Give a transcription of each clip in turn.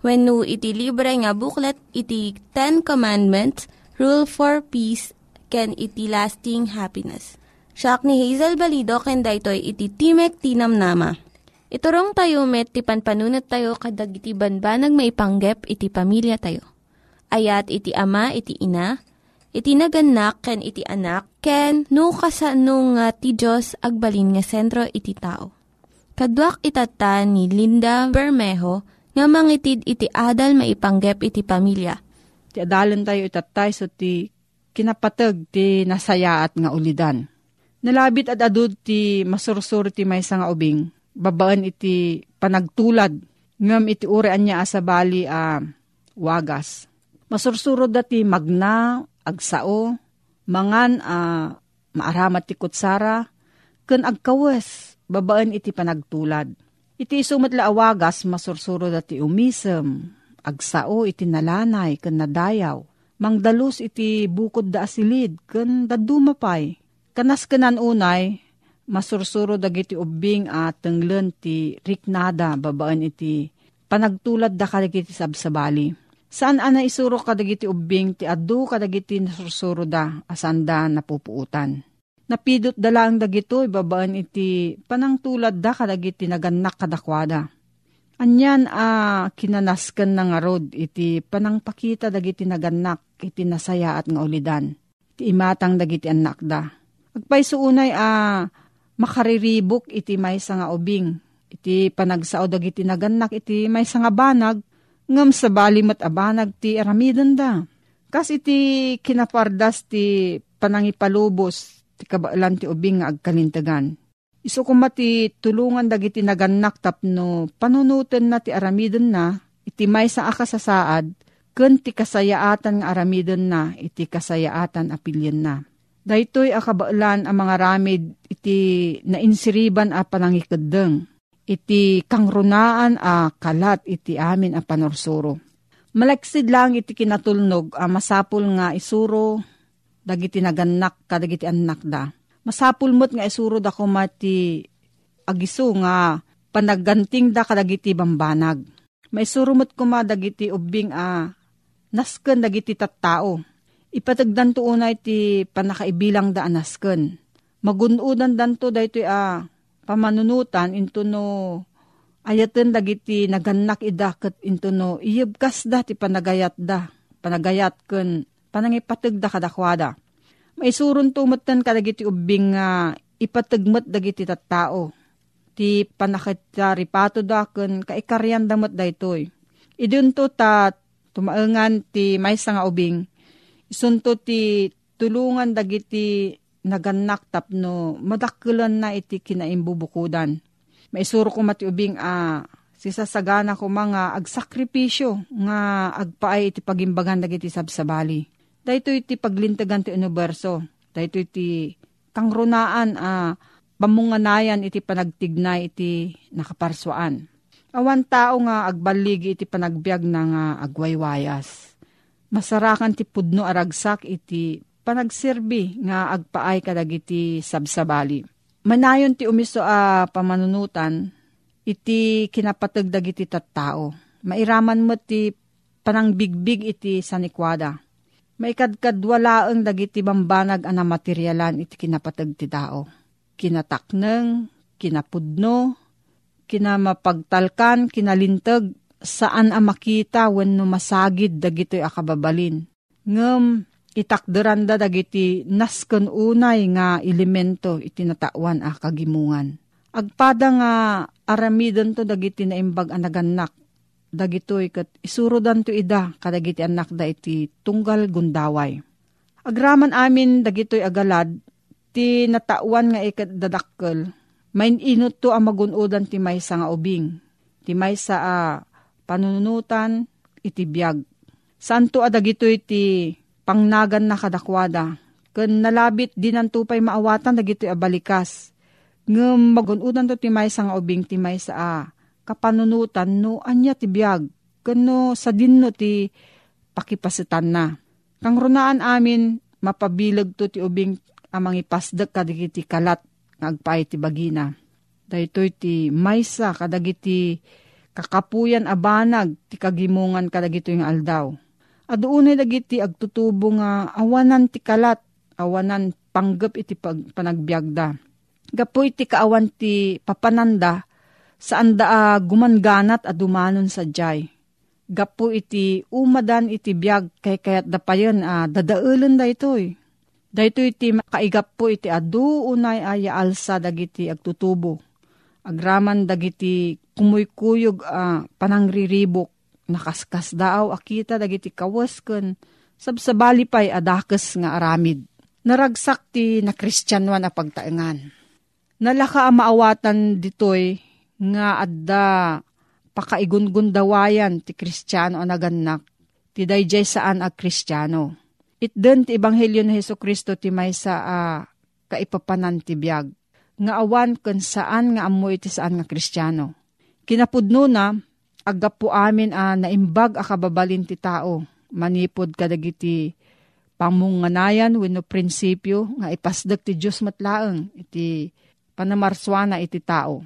When no iti libre nga booklet, iti Ten Commandments, Rule for Peace, can iti lasting happiness. Siya ni Hazel Balido, ken daytoy iti Timek Tinam Nama. Iturong tayo met, ti panpanunat tayo kadag iti banbanag maipanggep iti pamilya tayo. Ayat iti ama, iti ina, iti naganak, ken iti anak, ken no kasano nga ti Diyos agbalin nga sentro iti tao. Kaduak itata ni Linda Bermejo nga mangitid iti adal maipanggep iti pamilya. Ti adalan tayo itatay so ti kinapatag ti nasayaat nga ulidan. Nalabit at adud ti masursur ti may nga ubing, babaan iti panagtulad, ngam iti urean niya asabali a wagas. Masursuro dati magna, agsao, mangan a maaramat ti kutsara, ken agkawes, babaan iti panagtulad. Iti sumatla awagas, masursuro dati umisem, agsao iti nalanay, ken nadayaw. Mangdalus iti bukod da asilid, ken dadumapay. Kanas kenan unay, masursuro dagiti ubing at tenglen ti riknada, babaan iti panagtulad da kadagiti sabsabali. Saan ana isuro kadagiti ubing ti adu kadagiti nasursuro da asanda napupuutan. Napidot da lang dagito ibabaan iti panangtulad da kadagiti naganak kadakwada. Anyan a kinanasken na nga rod iti panangpakita dagiti naganak iti nasaya at nga ulidan. Iti imatang dagiti anak da. Agpayso unay a makariribok iti maysa nga ubing. Iti panagsao dagiti naganak iti maysa nga banag ngam sa balimat abanag ti aramidon da. Kas iti kinapardas ti panangipalubos ti kabailan ti ubing nga agkalintagan. Iso kumati tulungan dagiti naganak tapno panunutan na ti aramidon na iti may sa akasasaad ken ti kasayaatan nga aramidon na iti kasayaatan apilyan na. Daytoy akabailan ang mga ramid iti nainsiriban a panangikadeng iti kangrunaan a kalat iti amin a panorsuro. Malaksid lang iti kinatulnog a masapul nga isuro dagiti naganak kadagiti anak da. Masapul mo't nga isuro da kumati agiso nga panagganting da kadagiti bambanag. Maisuro mo't kuma dagiti ubing a nasken dagiti tattao. Ipatagdan to unay ti panakaibilang da anasken. Magunudan danto daytoy a pamanunutan into no ayaten dagiti naganak idaket into no iyebkas da ti panagayat da panagayat ken panangipateg da kadakwada. Maisuron tumatan kadagiti ubing nga ipatagmet dagiti tattao. Ti panakitaripato da ken kaikaryan damot daytoy. Idun to ta tumaengan ti maysa nga ubing isunto ti tulungan dagiti naganak tapno madakkelan na iti kinaimbubukudan. Maisuro ko matiubing a ah, sisasagana ko mga agsakripisyo nga agpaay iti pagimbagan dagiti sabsabali. Dahito iti paglintagan ti universo. Dahito iti kangrunaan a ah, pamunganayan iti panagtignay iti nakaparswaan. Awan tao nga agbaligi iti panagbiag na nga agwaywayas. Masarakan ti pudno aragsak iti panagserbi nga agpaay kadagiti sabsabali. Manayon ti umiso a pamanunutan iti kinapatag dagiti tattao. Mairaman mo ti panangbigbig iti sanikwada. Maikadkadwalaang dagiti bambanag ana materyalan iti kinapatag ti tao. Kinatakneng, kinapudno, kinamapagtalkan, kinalintag, saan a makita when no masagid dagitoy akababalin. Ngem, itakderan da dagiti nasken unay nga elemento itinatawan a kagimungan. Agpada nga aramidon to dagiti na imbag anaganak. Dagitoy kat isurodan to ida kadagiti anak da iti tunggal gundaway. Agraman amin dagitoy agalad ti natawan nga ikat dadakkel. Main inot to ang magunodan ti maysa nga ubing. Ti maysa a panunutan iti biyag. Santo adagitoy ti pangnagan na kadakwada. Kun nalabit din ang tupay maawatan dagito abalikas. Ngem magunudan to timay sa nga ubing timay sa a kapanunutan no anya ti biag. Kano sa dinno ti pakipasitan na. Kang runaan amin mapabilag to ti ubing amang ipasdag kadagiti kalat ngagpay ti bagina. Daytoy ti maysa kadagiti kakapuyan abanag ti kagimungan kadagito yung aldaw Aduunay dagiti agtutubo nga awanan ti kalat, awanan panggap iti pag, panagbiagda. Gapo iti kaawan ti papananda, saan da gumanganat a dumanon sa jay. Gapo iti umadan iti biag kay kayat da pa yun, uh, dadaulan da itoy. Dahito iti kaigap po iti adu unay aya alsa dagiti agtutubo. Agraman dagiti kumuykuyog uh, panangriribok nakaskas daaw akita dagiti kawas ken sabsabali pay adakes nga aramid. Naragsak ti na kristyanwan a pagtaengan. Nalaka maawatan ditoy nga adda pakaigungun dawayan ti kristyano naganak ti dayjay saan a kristyano. Itden ti Ebanghelyo ni Heso Kristo ti maysa a kaipapanan ti biyag nga awan ken saan nga amoy ti saan nga kristyano. Kinapudno na agapo amin a naimbag a kababalin ti tao. Manipod kadagiti pamunganayan wenno prinsipyo nga ipasdag ti Diyos matlaeng iti panamarswana iti tao.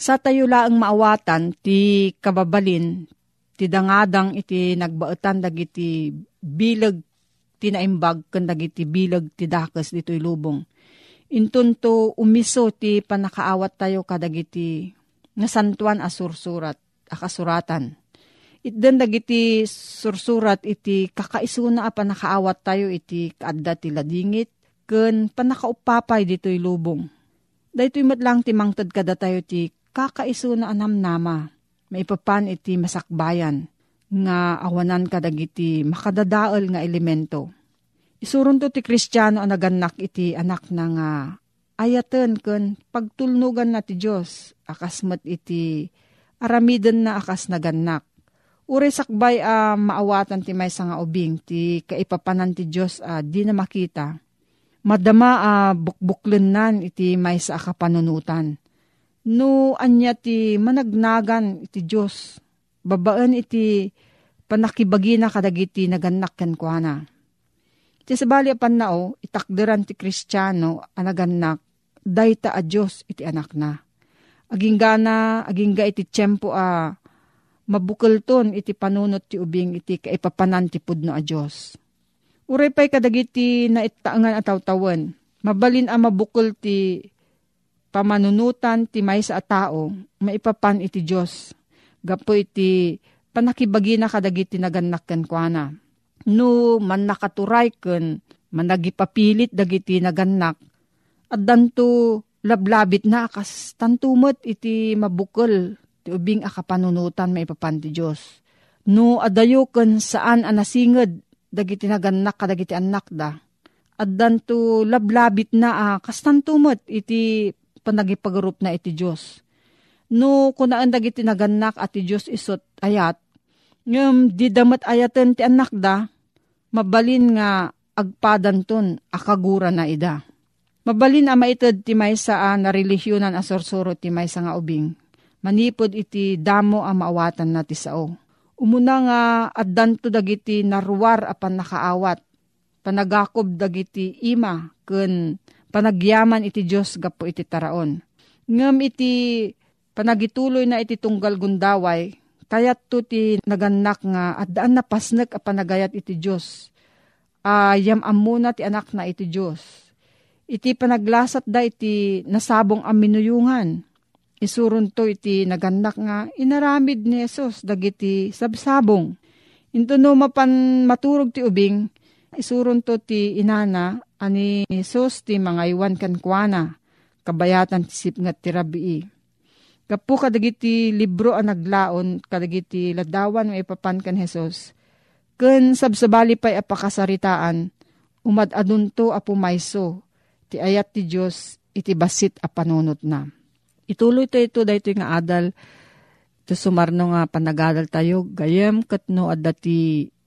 Sa tayo laang maawatan ti kababalin ti dangadang iti nagbaetan dagiti bilag ti naimbag ken dagiti bilag ti dakes dito'y lubong. Intunto umiso ti panakaawat tayo kadagiti nga santuan asursurat akasuratan. Itden dagiti sursurat iti kakaisuna a panakaawat tayo iti kaadda ti ladingit ken panakaupapay dito'y lubong. Daytoy matlang ti mangtad kada tayo ti kakaisuna anam nama maipapan iti masakbayan nga awanan kadagiti makadadaol nga elemento. Isuron to ti kristyano ang naganak iti anak na nga ayaten ken pagtulnugan na ti Diyos akasmat iti aramiden na akas naganak. Uri sakbay a uh, maawatan ti may nga ubing ti kaipapanan ti Diyos uh, di na makita. Madama a uh, bukbuklen nan iti may sa akapanunutan. No anya ti managnagan iti Diyos. Babaan iti panakibagi na kadagiti naganak ken kuana. Ti sabali apan nao, itakderan ti kristyano a naganak, dayta a Diyos iti anak na aging gana, aging ga iti tiyempo a mabukal ton iti panunot ti ubing iti kaipapanan ti pudno a Diyos. Uray pa'y kadagiti na itaangan at tawtawan. Mabalin a mabukal ti pamanunutan ti may sa tao, maipapan iti Diyos. Gapo iti panakibagi na kadagiti naganak ken kuana. No man nakaturay ken managipapilit dagiti naganak. At danto lablabit na kas tantumot iti mabukol ti ubing akapanunutan maipapan ti Diyos. No adayo ken saan anasinged dagiti naganak kadagiti anak da. addan to lablabit na ah, kastan tumot iti panagipagarup na iti Diyos. No, kunaan dagiti naganak at iti Diyos isot ayat, ngem di damat ayaten ti anak da, mabalin nga agpadan ton akagura na ida. Mabalin a maited ti maysa a na religyonan a sorsoro ti maysa nga ubing. Manipod iti damo a maawatan na ti sao. Umuna nga addan to dagiti naruwar apan nakaawat. Panagakob dagiti ima ken panagyaman iti Dios gapo iti taraon. Ngem iti panagituloy na iti tunggal gundaway, kayat to ti naganak nga at daan na pasnek a panagayat iti Diyos. Uh, amuna ti anak na iti Diyos. Iti panaglasat da iti nasabong aminuyungan. Isurun to iti naganak nga inaramid ni Jesus dagiti sabsabong. Into no mapan maturog ti ubing, isurun to ti inana ani Jesus ti mga iwan kankwana, kabayatan ti sipngat ti rabii. Kapu kadagiti libro ang naglaon, kadagiti ladawan mo ipapan kan Jesus. Ken sabsabali pa'y apakasaritaan, umad adunto apumayso, ti ayat ti Diyos iti basit a panunot na. Ituloy to ito dahito nga adal, to sumarno nga panagadal tayo, gayem katno adda ti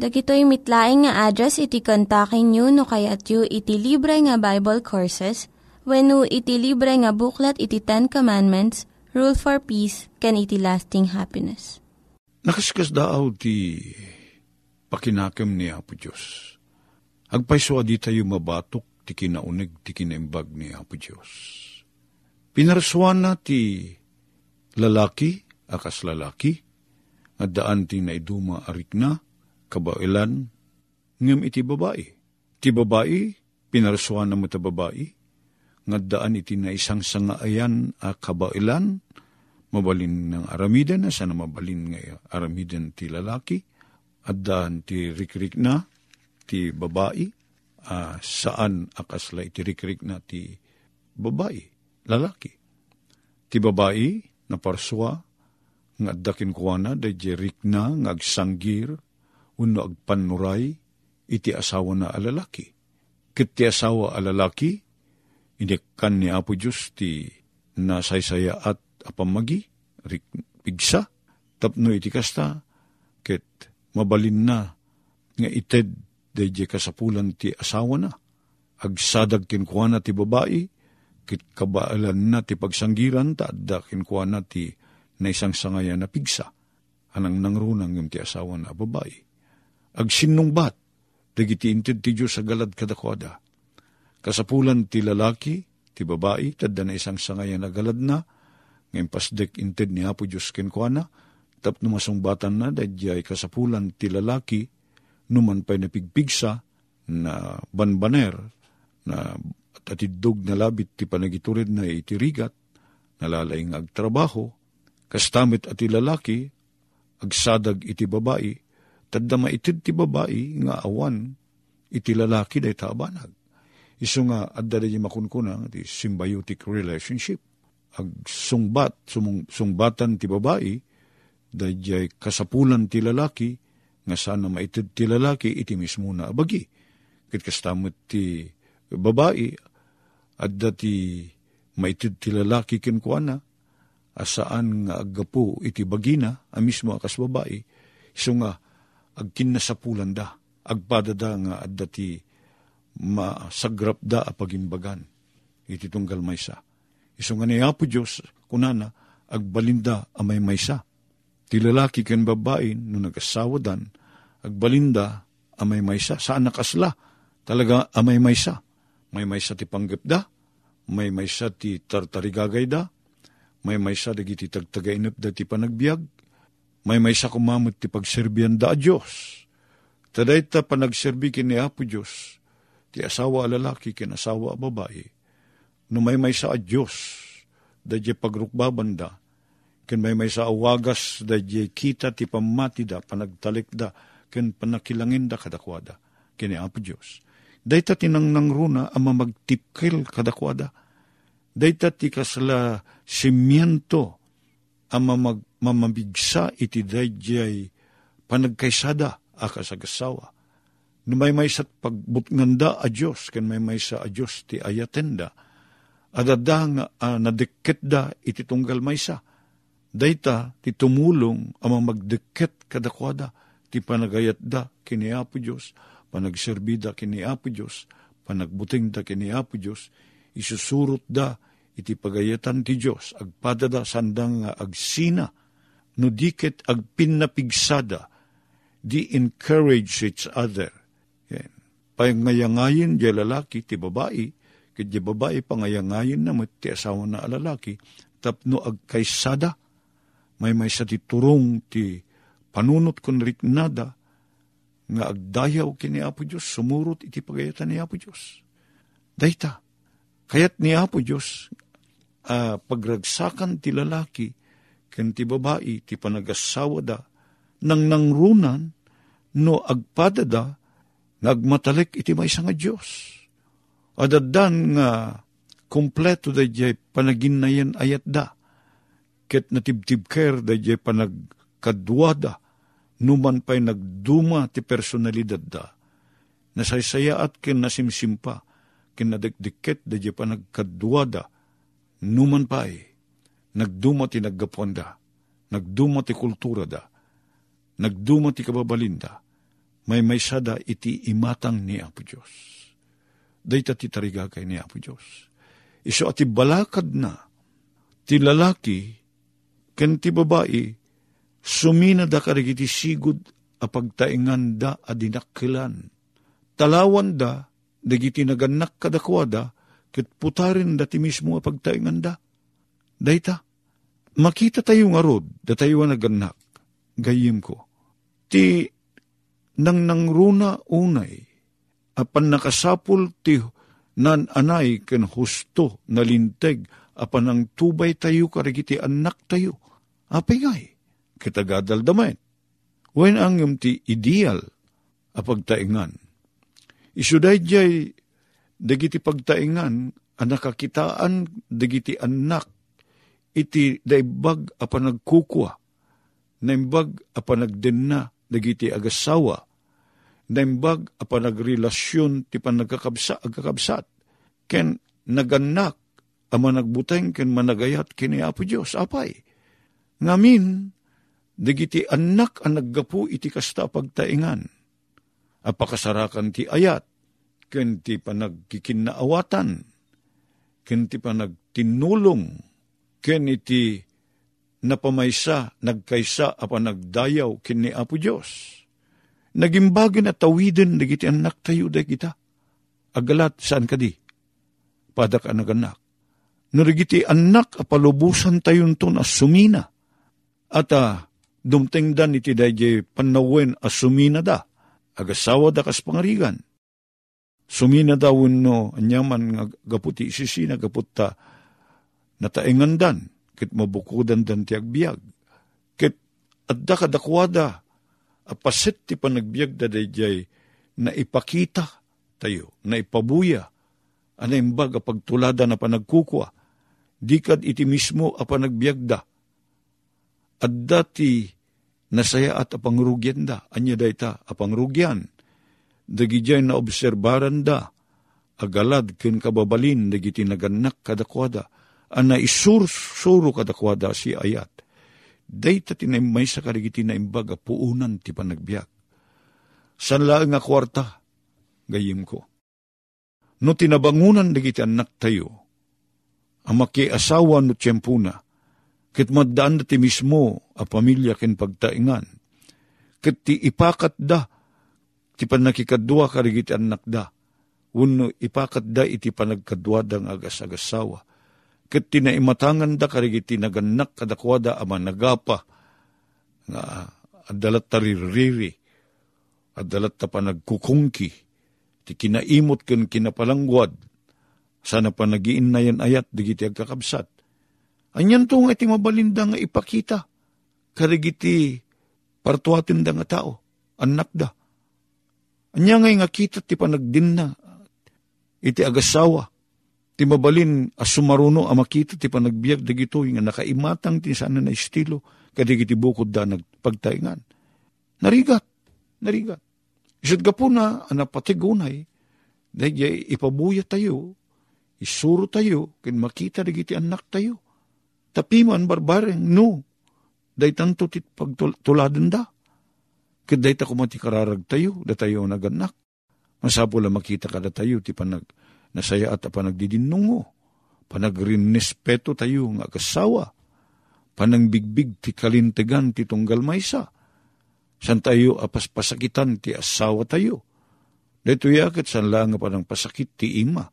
Dagitoy mitlaing nga address iti kontakin nyo no kayat yu iti libre nga Bible Courses when iti libre nga buklat iti Ten Commandments, Rule for Peace, can iti lasting happiness. Nakaskas daaw ti pakinakam ni Apo Diyos. Agpaiswa di tayo mabatok ti kinaunig ti kinaimbag ni Apo Diyos. Pinaraswan na ti lalaki, akas lalaki, at daan ti naiduma arik na, kabailan, ngem iti babae. Ti babae, pinaraswan na mo ta babae, nga daan iti na isang sangaayan a kabailan, mabalin ng aramiden na sana mabalin nga aramiden ti lalaki, at daan ti rikrik na, ti babae, uh, saan akasla iti rikrik na ti babae, lalaki. Ti babae, na parswa, nga dakin kuwana, da jerik na, nga uno agpanuray, iti asawa na alalaki. Kit ti asawa alalaki, kan ni Apo Diyos ti nasaysaya at apamagi, rik, pigsa, tapno iti kasta, ket mabalin na, nga ited, dayjay kasapulan ti asawa na. Agsadag kinkwana ti babae, kit kabaalan na ti pagsanggiran, ta adda kinkwana ti na isang na pigsa. Anang nangrunang yung ti asawa na babae. Agsinong bat, dagiti inted ti Diyos sa galad kadakwada. Kasapulan ti lalaki, ti babae, tadda na isang sangaya na galad na, ngayon pasdek inted ni Apo Diyos kinkwana, tap numasungbatan na, dadyay kasapulan ti lalaki, numan pa'y napigpigsa, na banbaner, na atidog na labit ti panagiturid na itirigat, nalalay nga agtrabaho, kastamit at lalaki, agsadag iti babae, tadda maitid ti babae nga awan, iti lalaki day taabanag. Iso nga, adda day makunkuna, ti symbiotic relationship. Ag sungbat, sumung, sungbatan ti babae, day kasapulan ti lalaki, nga sana maitid ti lalaki, iti mismo na abagi. Kit kastamot ti babae, adda ti maitid ti lalaki kinkwana, asaan nga aggapo iti bagina, a mismo akas babae, iso nga agkinasapulan da, agpadada nga adda ti masagrap da a pagimbagan, iti tunggal maysa. Iso nga niya po Diyos, kunana, agbalinda amay maysa. Ti lalaki ken babae no nagasawa dan, agbalinda amay maysa. Saan nakasla? Talaga amay maysa. May maysa ti panggap da, may maysa ti tartarigagay da, may maysa dagiti tagtagainap da ti panagbiag, may maysa kumamot ti pagserbian da Diyos. Taday ta panagserbi kini Apo Diyos, ti asawa lalaki kin asawa babae, no may maysa a Diyos, da pagrukbaban da, ken may may sa awagas da kita ti pamati da, panagtalik da, ken panakilangin da kadakwada, kini Apo Diyos. Dayta tinangnang runa ama magtipkil kadakwada. Dayta ti kasla simiento ama mag, mamabigsa iti dayjay panagkaysada akasagasawa. No may may sa pagbutnganda a Diyos, ken may may sa a Diyos ti ayatenda, adada nga uh, nadikit da iti tunggal maysa, Dayta ti tumulong amang magdeket kadakwada ti panagayat da kini Apo Diyos, panagserbida kini Apo Diyos, panagbuting da kini Apo Diyos, isusurot da iti pagayatan ti Diyos, agpadada sandang nga agsina, no diket agpinapigsada, di encourage each other. Yan. Pangayangayin di lalaki ti babae, kaya di babae pangayangayin na ti asawa na lalaki, tapno agkaysada, may may sa titurong ti panunot kun riknada, nga agdayaw kini Apo Diyos, sumurot iti pagayatan ni Apo Diyos. Dayta, kayat ni Apo Diyos, uh, pagragsakan ti lalaki, ken ti babae, ti panagasawa da, nang nangrunan, no agpadada, nagmatalik iti may nga Diyos. Adadan nga, kompleto da jay panaginayan ayat da, ket natibtib ker da jay panagkadwada, numan pa'y nagduma ti personalidad da, nasaysaya at ken nasimsimpa, ken nadikdiket da jay panagkadwada, numan pa'y nagduma ti naggapuan nagduma ti kultura da, nagduma ti kababalinda, may may sada iti imatang ni Apo Diyos. Dayta ti tarigagay ni Apo Diyos. Iso ati balakad na, ti lalaki, ken ti babae, sumina da karigiti sigud a pagtaingan da adinakkilan. Talawan da, dagiti naganak kadakwada, ket putarin da ti mismo a pagtaingan da. Dayta, makita tayo nga rod, da tayo naganak, gayim ko. Ti nang nangruna unay, apan nakasapul ti nan anay ken husto na linteg, apan ang tubay tayo karigiti anak tayo apingay, kitagadal damay. Wen ang yung ti ideal a pagtaingan. Isuday jay dagiti pagtaingan a nakakitaan dagiti anak. Iti daibbag a panagkukwa, naimbag a panagdenna dagiti agasawa, naimbag a panagrelasyon ti panagkakabsa agkakabsat, ken naganak a managbuteng ken managayat kini Apo Diyos, apay. Ngamin, digiti anak ang naggapu iti kasta pagtaingan. Apakasarakan ti ayat, ken ti panagkikinaawatan, ken ti panagtinulong, ken iti napamaysa, nagkaysa, apa nagdayaw, ken ni Apo Diyos. Nagimbagin at tawiden, digiti anak tayo da kita. Agalat, saan ka di? Padak ang naganak. Narigiti anak, apalubusan tayon to na sumina at uh, dumtingdan iti dayjay panawen a sumina da, agasawa da kas pangarigan. Sumina da no anyaman nga gaputi isisina gaputta nataengandan, kit mabukudan dan ti agbiag. Kit adda kadakwada, apasit ti panagbiag da dayjay na ipakita tayo, na ipabuya, anaimbag a pagtulada na panagkukwa, dikad iti mismo a panagbiagda, at dati nasaya at apangrugyan da, anya dayta apangrugyan. Dagijay na obserbaran da, agalad ken kababalin dagiti naganak kadakwada, ana isursuro kadakwada si ayat. Dayta tinaymay sa karigiti na imbaga puunan ti panagbiyak. San nga kwarta, gayim ko. No tinabangunan dagiti anak tayo, ang asawa no tiyempuna, Ket maddaan da ti mismo a pamilya ken pagtaingan. Ket ti ipakat da, ti panakikadwa karigiti anak da. Uno ipakat da iti panagkadwa dang agas-agasawa. Ket tinaimatangan da karigiti naganak kadakwada ama nagapa nga adalat taririri, adalat ta panagkukungki, ti kinaimot ken kinapalangwad, sana pa nagiin na yan ayat, digiti agkakabsat. Anyan to nga iti mabalinda nga ipakita, karigiti partuatin da nga tao, anak da. Anya ngay nga kita ti panagdin na, iti agasawa, ti mabalin as sumaruno a makita ti panagbiag dagito nga nakaimatang ti sana na estilo, kadigiti bukod da nagpagtaingan. Narigat, narigat. Isad ka po na, anapatigunay, dahil ipabuya tayo, isuro tayo, kin makita digiti anak tayo. Tapiman barbareng, no, day tanto tit pagtuladan da. Kaday ta kumati kararag tayo, da tayo naganak. Masapo lang makita kada tayo, ti panag nasaya at panagdidinungo. Panagrinespeto tayo nga kasawa. Panangbigbig ti kalintegan ti tunggal maysa san tayo apas pasakitan ti asawa tayo. Dito yakit san lang pa pasakit ti ima.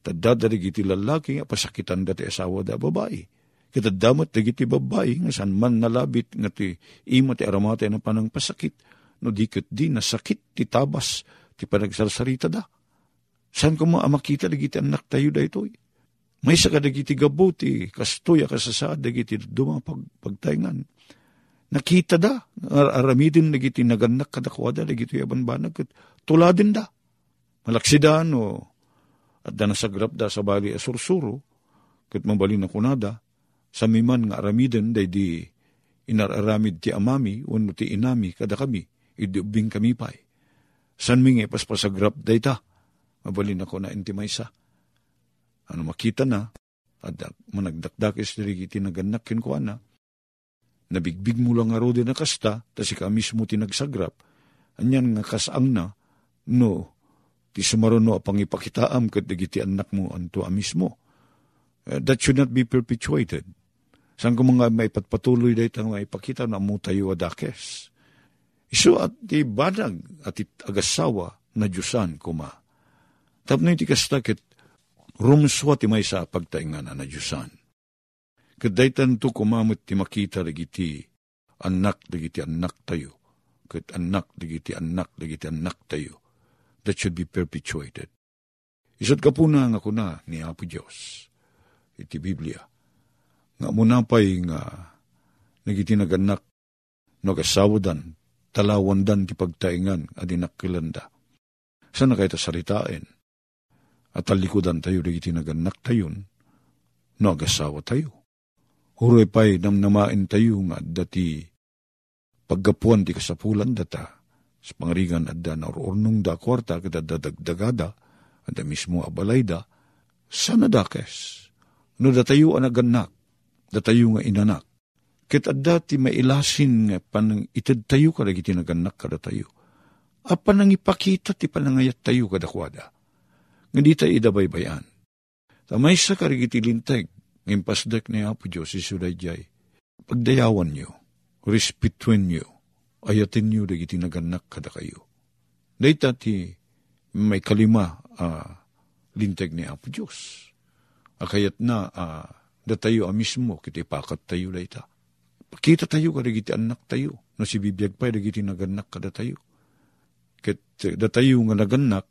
Tadadarig iti lalaki nga pasakitan dati asawa da babae. Kita damat ti babae nga san man nalabit nga ti ima ti aramate na panang pasakit. No dikit di nasakit ti tabas ti panagsarsarita da. San ko makita dagiti anak tayo da ito? May sa kadagiti gabuti, kastuya kasasad, dagiti dumapag pagtaingan nakita da, aramidin nagiti naganak kadakwada, nagiti yaban banag, tuladin da. Malaksidan o at da nasagrap da sa bali asursuro, kat mabali na kunada, sa miman nga aramidin, day di inararamid ti amami, wano ti inami, kada kami, idubing kami pa'y. San mingi paspasagrap day ta, mabali na ko na inti. Ano makita na, at managdakdakis diri iti naganak kinkuana, Nabigbig mo lang aro din na kasta, ta si ka mismo tinagsagrap. Anyan nga kasang na, no, ti sumaruno apang ipakitaam kat digiti anak mo anto mismo. Uh, that should not be perpetuated. Saan ko mga may patpatuloy dahi tang ipakita na mo tayo adakes. Iso at ti banag at ti agasawa na Diyosan kuma. Tapno iti kastakit, rumswa ti may sa pagtaingan na Diyosan Kadaytan to kumamot ti makita dagiti anak dagiti anak tayo. Kat anak dagiti anak dagiti anak tayo. That should be perpetuated. Isat ka po na nga kuna ni Apo Diyos. Iti Biblia. Nga munapay nga nagiti naganak nagasawadan talawandan ti pagtaingan adinak kilanda. Sana kayo saritain? At talikudan tayo dagiti naganak tayon no agasawa tayo Huroy pa'y namnamain tayo nga dati paggapuan ti kasapulan data sa pangringan at da naururnong da kwarta kada dadagdagada at da mismo abalay da sana dakes no datayo anaganak datayo nga inanak ket adda ti mailasin nga panang itad tayo kada iti naganak kada tayo a panang ipakita ti panangayat tayo kada kwada nga di tayo idabaybayan tamay sa karigiti linteg Ngimpasdak ni Apo Diyos, isudayjay. Pagdayawan niyo, respetuin niyo, ayatin niyo dagiti naganak kada kayo. Dayta ti may kalima uh, linteg ni Apo Diyos. Akayat na uh, datayo a mismo kiti pakat tayo dayta. Pakita tayo kada giti anak tayo, no si bibiyag pa dagiti naganak kada tayo. Ket datayo nga naganak,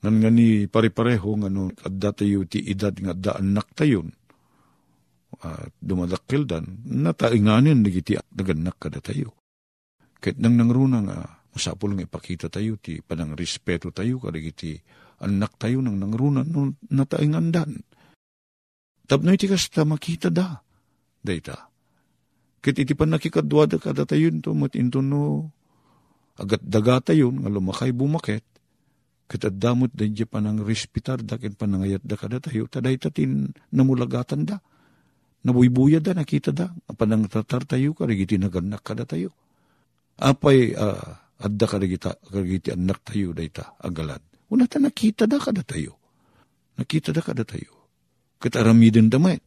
nan nga ni pare-pareho nga no, adda tayo ti edad nga da anak tayon, at dumadakil dan, natainganin nagiti naganak kada tayo. Kahit nang nangruna nga, masapol nga ipakita tayo, ti panang respeto tayo, kadagiti anak tayo nang nangruna, no, nataingandan. Tapno iti kasta makita da, dayta. Kit iti pan nakikadwa da kada tayo, to matinto no, agat daga tayo, nga lumakay bumakit, katadamot da di panang respitar da, kin panangayat da kada tayo, taday tatin namulagatan da Nabuybuya da, nakita da. Apanang tatar tayo, karigiti naganak kada tayo. Apay, uh, adda karigita, karigiti anak tayo da ita, agalad. Una ta nakita da kada tayo. Nakita da kada tayo. Kat aramidin damay.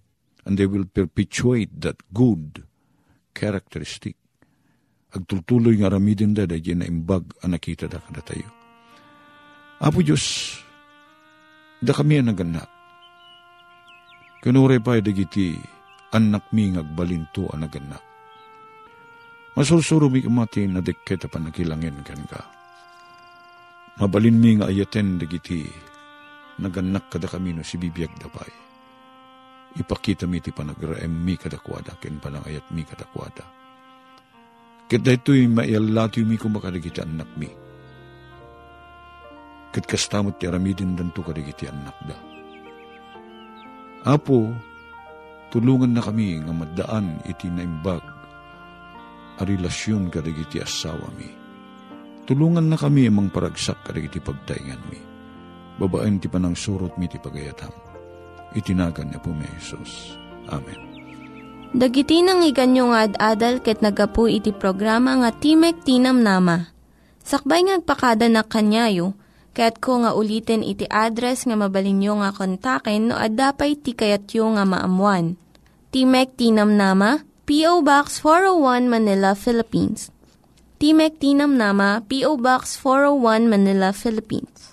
and they will perpetuate that good characteristic. Agtultuloy nga ramidin da da na imbag ang nakita da kada tayo. Apo Diyos, da kami ang naganak. Kanure pa dagiti anak mi ngagbalinto ang naganak. Masursuro mi kumati na deketa pa nakilangin kan ka. Mabalin mi nga ayaten dagiti naganak kada kami no si bibiyag dapay. Ipakita mi ti panagraem mi kadakwada ken panang ayat mi kadakwada. Ket daytoy maialati mi kumakadagiti anak mi. Ket kastamot ti aramidin danto kadagiti anak da. Apo, tulungan na kami nga maddaan iti naimbag a relasyon kadagiti asawa mi. Tulungan na kami amang paragsak kadagiti pagtaingan mi. Babaen ti panang surot mi ti pagayatam. Itinagan niya po mi Jesus. Amen. Dagiti nang iganyo nga ad-adal ket nagapu iti programa nga Timek Tinam Nama. Sakbay ngagpakada na kanyayo, ket ko nga ulitin iti address nga mabalinyo nga kontaken no ad-dapay tikayatyo nga maamuan. Timek Tinam Nama, P.O. Box 401 Manila, Philippines. Timek Tinam Nama, P.O. Box 401 Manila, Philippines.